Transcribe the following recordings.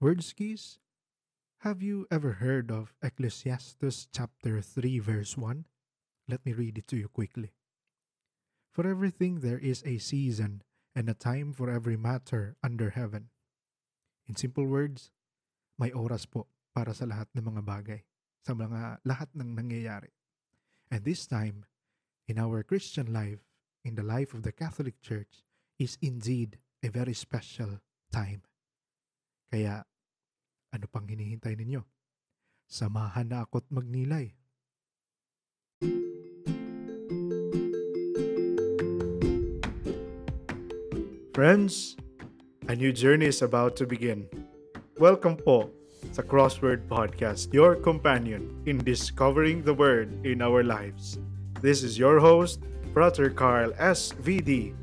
Word skis? Have you ever heard of Ecclesiastes chapter 3 verse 1? Let me read it to you quickly. For everything there is a season and a time for every matter under heaven. In simple words, may oras po para sa lahat ng mga bagay, sa mga lahat ng nangyayari. And this time, in our Christian life, in the life of the Catholic Church, is indeed a very special time. Kaya, ano pang hinihintay ninyo? Samahan na ako't magnilay. Friends, a new journey is about to begin. Welcome po sa Crossword Podcast, your companion in discovering the Word in our lives. This is your host, Brother Carl S.V.D.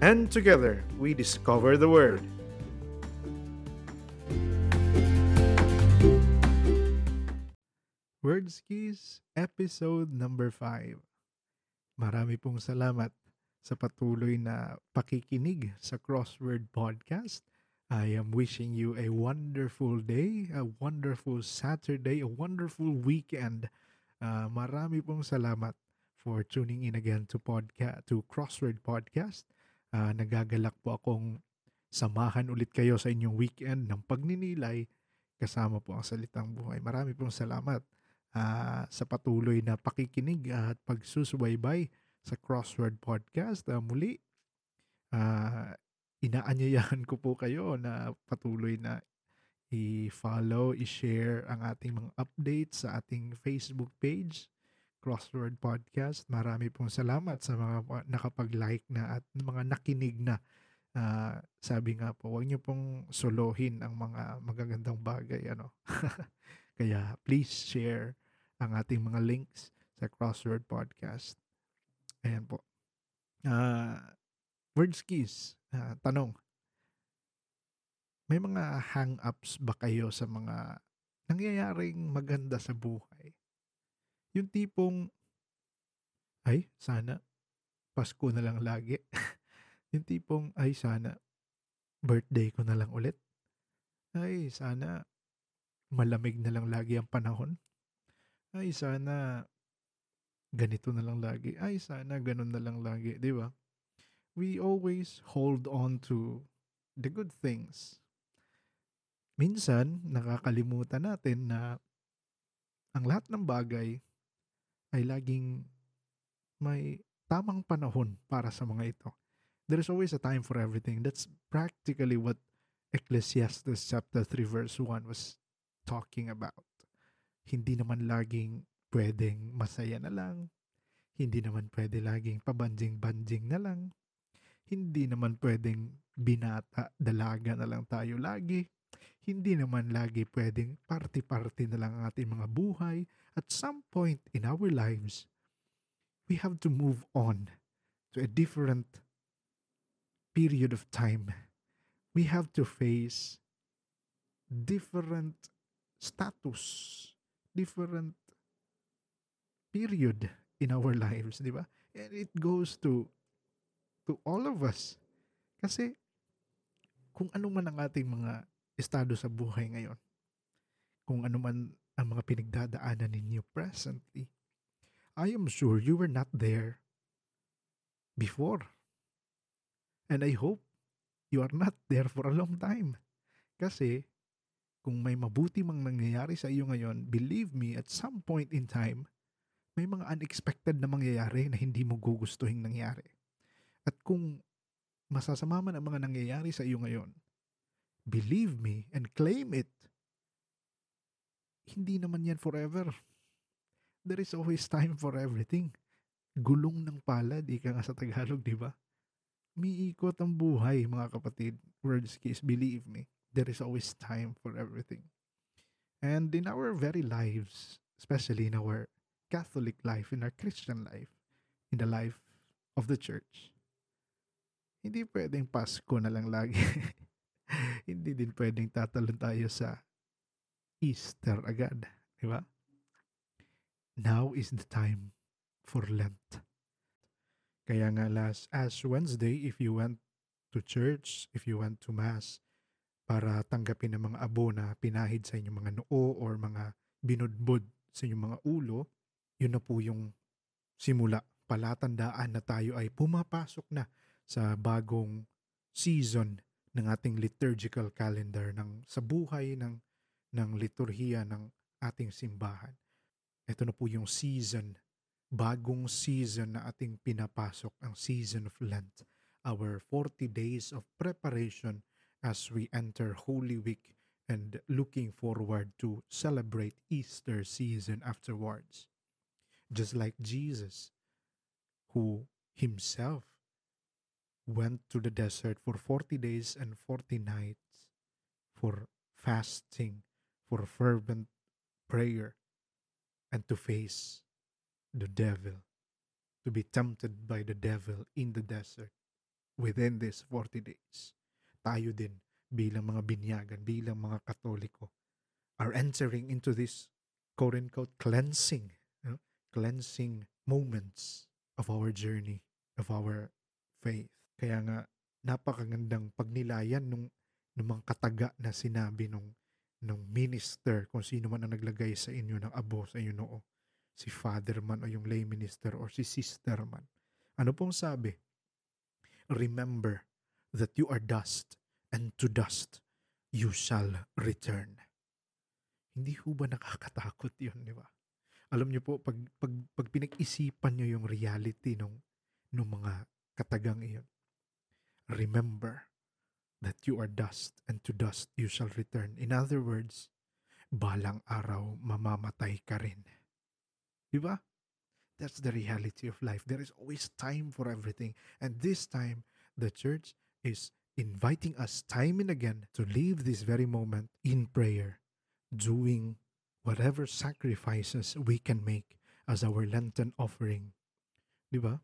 And together, we discover the Word. Wordskis, episode number 5. Marami pong salamat sa patuloy na pakikinig sa Crossword Podcast. I am wishing you a wonderful day, a wonderful Saturday, a wonderful weekend. Uh, marami pong salamat for tuning in again to podcast to Crossword Podcast. Uh, nagagalak po akong samahan ulit kayo sa inyong weekend ng pagninilay kasama po ang salitang buhay. Marami pong salamat uh, sa patuloy na pakikinig at pagsusubaybay sa Crossword Podcast. Uh, muli, uh, inaanyayahan ko po kayo na patuloy na i-follow, i-share ang ating mga updates sa ating Facebook page, Crossword Podcast. Marami pong salamat sa mga nakapag-like na at mga nakinig na. Uh, sabi nga po, huwag niyo pong solohin ang mga magagandang bagay. Ano? Kaya please share ang ating mga links sa Crossword Podcast. Ayan po. Uh, word skis. Uh, tanong. May mga hang-ups ba kayo sa mga nangyayaring maganda sa buhay? Yung tipong, ay, sana, Pasko na lang lagi. yung tipong, ay, sana, birthday ko na lang ulit. Ay, sana, malamig na lang lagi ang panahon. Ay, sana ganito na lang lagi. Ay, sana ganun na lang lagi. Di ba? We always hold on to the good things. Minsan, nakakalimutan natin na ang lahat ng bagay ay laging may tamang panahon para sa mga ito. There is always a time for everything. That's practically what Ecclesiastes chapter 3 verse 1 was talking about hindi naman laging pwedeng masaya na lang. Hindi naman pwede laging pabanjing-banjing na lang. Hindi naman pwedeng binata, dalaga na lang tayo lagi. Hindi naman lagi pwedeng party-party na lang ang ating mga buhay. At some point in our lives, we have to move on to a different period of time. We have to face different status different period in our lives, di ba? And it goes to to all of us. Kasi kung ano man ang ating mga estado sa buhay ngayon, kung ano man ang mga pinagdadaanan ninyo presently, I am sure you were not there before. And I hope you are not there for a long time. Kasi kung may mabuti mang nangyayari sa iyo ngayon, believe me, at some point in time, may mga unexpected na mangyayari na hindi mo gugustuhin nangyari. At kung masasama man ang mga nangyayari sa iyo ngayon, believe me and claim it. Hindi naman yan forever. There is always time for everything. Gulong ng palad, ika nga sa Tagalog, di ba? Miikot ang buhay, mga kapatid. Words case, believe me there is always time for everything. And in our very lives, especially in our Catholic life, in our Christian life, in the life of the church, hindi pwedeng Pasko na lang lagi. hindi din pwedeng tatalon tayo sa Easter agad. Di ba? Now is the time for Lent. Kaya nga last Ash Wednesday, if you went to church, if you went to Mass, para tanggapin ang mga abo na pinahid sa inyong mga noo or mga binudbod sa inyong mga ulo, yun na po yung simula. Palatandaan na tayo ay pumapasok na sa bagong season ng ating liturgical calendar ng sa buhay ng ng liturhiya ng ating simbahan. Ito na po yung season, bagong season na ating pinapasok, ang season of Lent. Our 40 days of preparation as we enter Holy Week and looking forward to celebrate Easter season afterwards. Just like Jesus, who himself went to the desert for 40 days and 40 nights for fasting, for fervent prayer, and to face the devil, to be tempted by the devil in the desert within these 40 days. Tayo din bilang mga binyagan, bilang mga katoliko, are entering into this quote-unquote cleansing, you know, cleansing moments of our journey, of our faith. Kaya nga, napakagandang pagnilayan nung, nung mga kataga na sinabi nung, nung minister, kung sino man ang naglagay sa inyo ng abo sa inyo noo, si father man o yung lay minister or si sister man. Ano pong sabi? Remember that you are dust and to dust you shall return. Hindi ho ba nakakatakot yun, di ba? Alam niyo po, pag, pag, pag pinag-isipan niyo yung reality nung, nung mga katagang iyon, remember that you are dust and to dust you shall return. In other words, balang araw mamamatay ka rin. Di ba? That's the reality of life. There is always time for everything. And this time, the church is inviting us time and again to live this very moment in prayer, doing whatever sacrifices we can make as our Lenten offering. Di ba?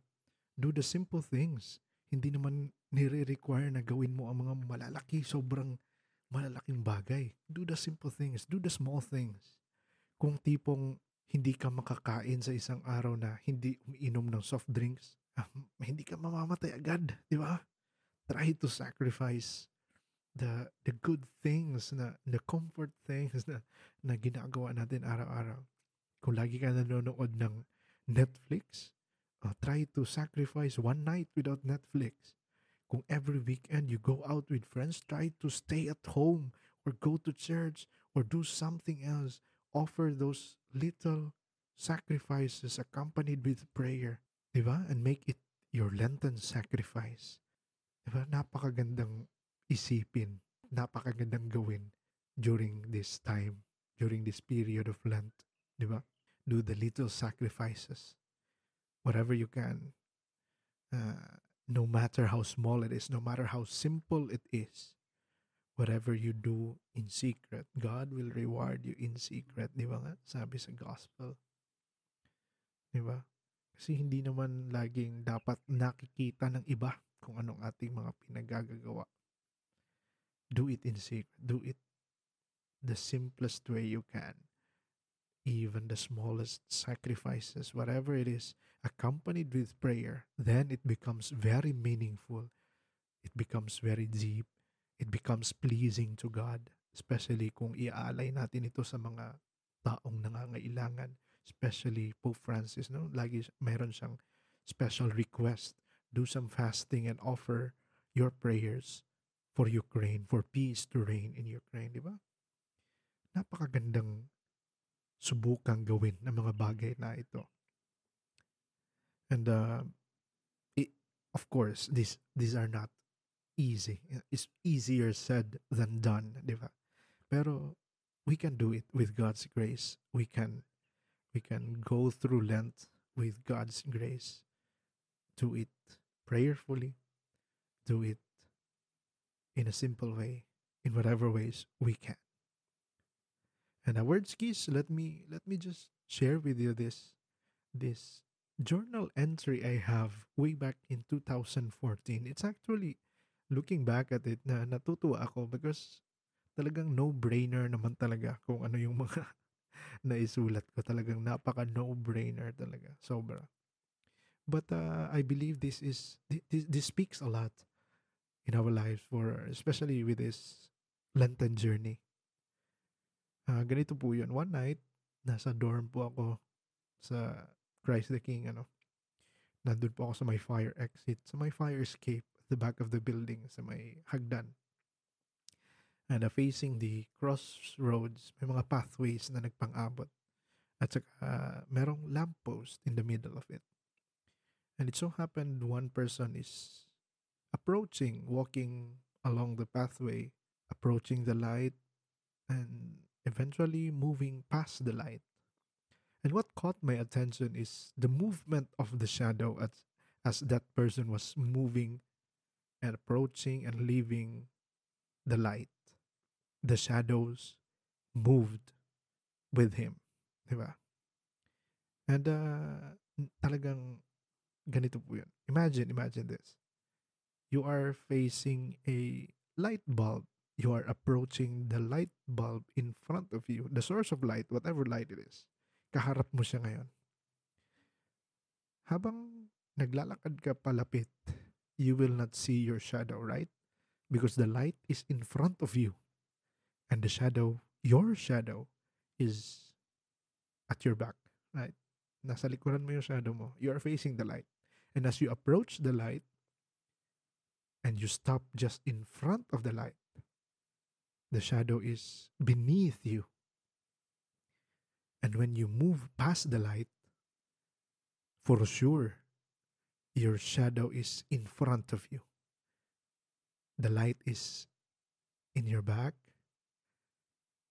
Do the simple things. Hindi naman nire-require na gawin mo ang mga malalaki, sobrang malalaking bagay. Do the simple things. Do the small things. Kung tipong hindi ka makakain sa isang araw na hindi umiinom ng soft drinks, hindi ka mamamatay agad, di ba? Try to sacrifice the the good things na the comfort things na na ginagawa natin araw-araw. Kung lagi ka nanonood ng Netflix, uh, try to sacrifice one night without Netflix. Kung every weekend you go out with friends, try to stay at home or go to church or do something else. Offer those little sacrifices accompanied with prayer, di ba? And make it your Lenten sacrifice. Diba? Napakagandang isipin, napakagandang gawin during this time, during this period of Lent. Diba? Do the little sacrifices, whatever you can. Uh, no matter how small it is, no matter how simple it is, whatever you do in secret, God will reward you in secret. Di ba nga? Sabi sa gospel. Di ba? Kasi hindi naman laging dapat nakikita ng iba kung anong ating mga pinagagagawa. Do it in secret. Do it the simplest way you can. Even the smallest sacrifices, whatever it is, accompanied with prayer, then it becomes very meaningful. It becomes very deep. It becomes pleasing to God. Especially kung iaalay natin ito sa mga taong nangangailangan. Especially Pope Francis, no? Lagi mayroon siyang special request do some fasting and offer your prayers for Ukraine, for peace to reign in Ukraine, di ba? Napakagandang subukang gawin ng mga bagay na ito. And uh, it, of course, these these are not easy. It's easier said than done, di ba? Pero we can do it with God's grace. We can we can go through Lent with God's grace. Do it prayerfully, do it in a simple way, in whatever ways we can. And a word skis, let me let me just share with you this this journal entry I have way back in 2014. It's actually looking back at it na natutuwa ako because talagang no-brainer naman talaga kung ano yung mga naisulat ko. Talagang napaka no-brainer talaga. Sobra. But uh, I believe this is this, this speaks a lot in our lives for especially with this Lenten journey. Uh, ganito po yun. One night, nasa dorm po ako sa Christ the King, ano. Nandun po ako sa may fire exit, sa may fire escape at the back of the building, sa may hagdan. And uh, facing the crossroads, may mga pathways na nagpang-abot. At saka, uh, merong lamppost in the middle of it. And it so happened one person is approaching, walking along the pathway, approaching the light, and eventually moving past the light. And what caught my attention is the movement of the shadow as, as that person was moving and approaching and leaving the light. The shadows moved with him. Diba? And uh, talagang ganito po yun. Imagine, imagine this. You are facing a light bulb you are approaching the light bulb in front of you, the source of light, whatever light it is. Kaharap mo siya ngayon. Habang naglalakad ka palapit, you will not see your shadow, right? Because the light is in front of you. And the shadow, your shadow, is at your back, right? Nasa likuran mo yung shadow mo. You are facing the light. And as you approach the light, and you stop just in front of the light, the shadow is beneath you. And when you move past the light, for sure, your shadow is in front of you. The light is in your back.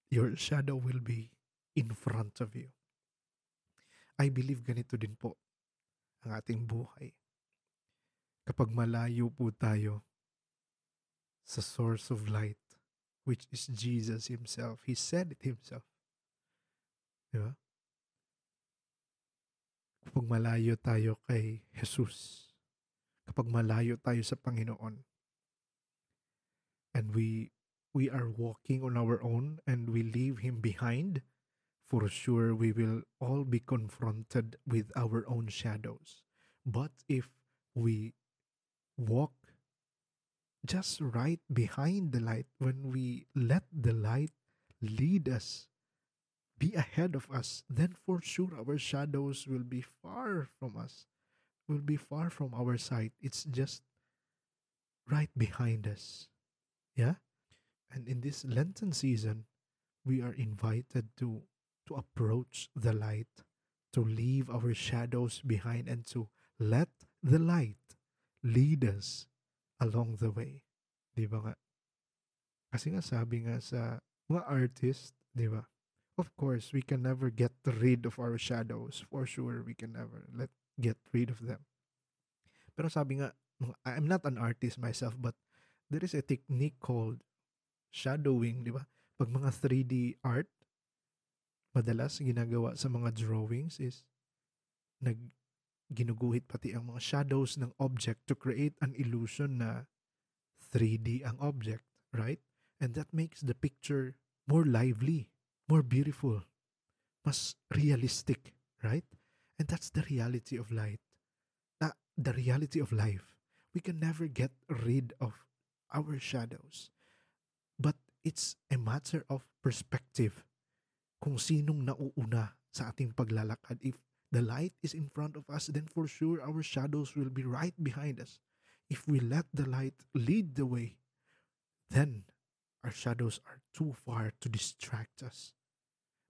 Your shadow will be in front of you. I believe ganito din po ang ating buhay. Kapag malayo po tayo sa source of light, which is Jesus himself. He said it himself. Di ba? Kapag malayo tayo kay Jesus, kapag malayo tayo sa Panginoon, and we we are walking on our own and we leave him behind, for sure we will all be confronted with our own shadows. But if we walk just right behind the light, when we let the light lead us, be ahead of us, then for sure our shadows will be far from us, will be far from our sight. It's just right behind us. Yeah? And in this Lenten season, we are invited to to approach the light, to leave our shadows behind and to let the light lead us along the way. Di ba nga? Kasi nga sabi nga sa mga artist, di ba? Of course, we can never get rid of our shadows. For sure, we can never let get rid of them. Pero sabi nga, I'm not an artist myself, but there is a technique called shadowing, di ba? Pag mga 3D art, madalas ginagawa sa mga drawings is nag ginuguhit pati ang mga shadows ng object to create an illusion na 3D ang object, right? And that makes the picture more lively, more beautiful, mas realistic, right? And that's the reality of light. Uh, the reality of life. We can never get rid of our shadows. But it's a matter of perspective. Kung sinong nauuna sa ating paglalakad. If the light is in front of us, then for sure our shadows will be right behind us. If we let the light lead the way, then our shadows are too far to distract us.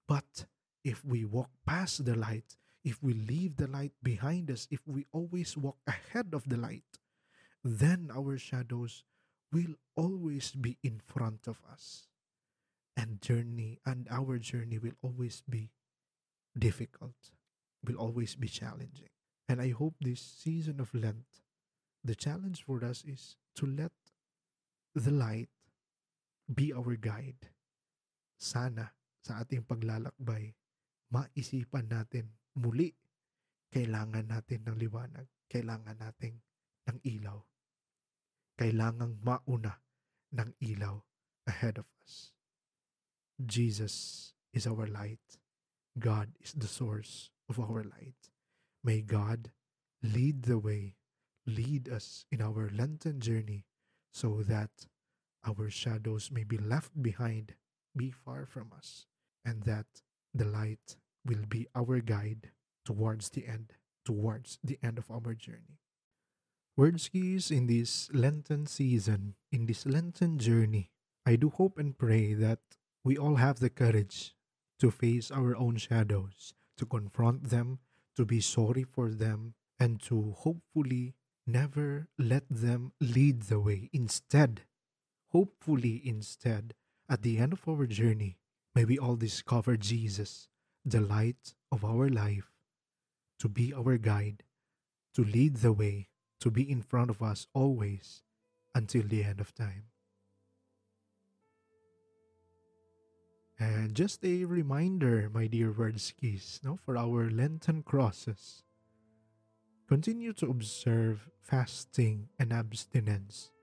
But if we walk past the light, if we leave the light behind us, if we always walk ahead of the light, then our shadows will always be in front of us. And journey and our journey will always be difficult will always be challenging. And I hope this season of Lent, the challenge for us is to let the light be our guide. Sana sa ating paglalakbay, maisipan natin muli, kailangan natin ng liwanag, kailangan natin ng ilaw. Kailangang mauna ng ilaw ahead of us. Jesus is our light. God is the source of our light. May God lead the way, lead us in our Lenten journey so that our shadows may be left behind, be far from us, and that the light will be our guide towards the end, towards the end of our journey. Words Wordskis in this Lenten season, in this Lenten journey, I do hope and pray that we all have the courage to face our own shadows, to confront them, to be sorry for them, and to hopefully never let them lead the way. Instead, hopefully, instead, at the end of our journey, may we all discover Jesus, the light of our life, to be our guide, to lead the way, to be in front of us always until the end of time. And just a reminder, my dear Wordskis, no, for our Lenten crosses. Continue to observe fasting and abstinence.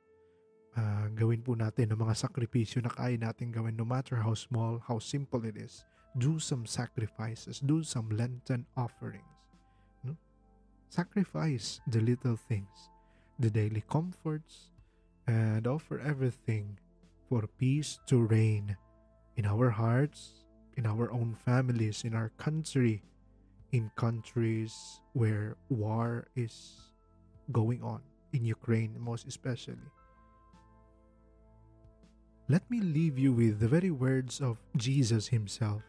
Uh, gawin po natin ang mga sakripisyo na kaya natin gawin no matter how small, how simple it is. Do some sacrifices. Do some Lenten offerings. No? Sacrifice the little things, the daily comforts, and offer everything for peace to reign in our hearts, in our own families, in our country, in countries where war is going on, in Ukraine most especially. Let me leave you with the very words of Jesus himself.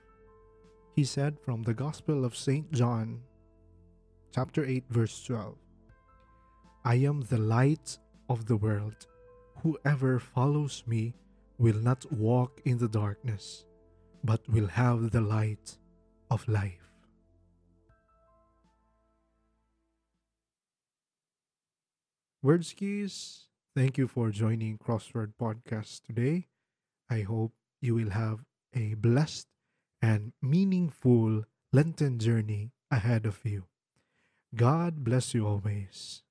He said from the Gospel of St. John, chapter 8, verse 12 I am the light of the world. Whoever follows me will not walk in the darkness, but will have the light of life. Wordskis, thank you for joining Crossword Podcast today. I hope you will have a blessed and meaningful Lenten journey ahead of you. God bless you always.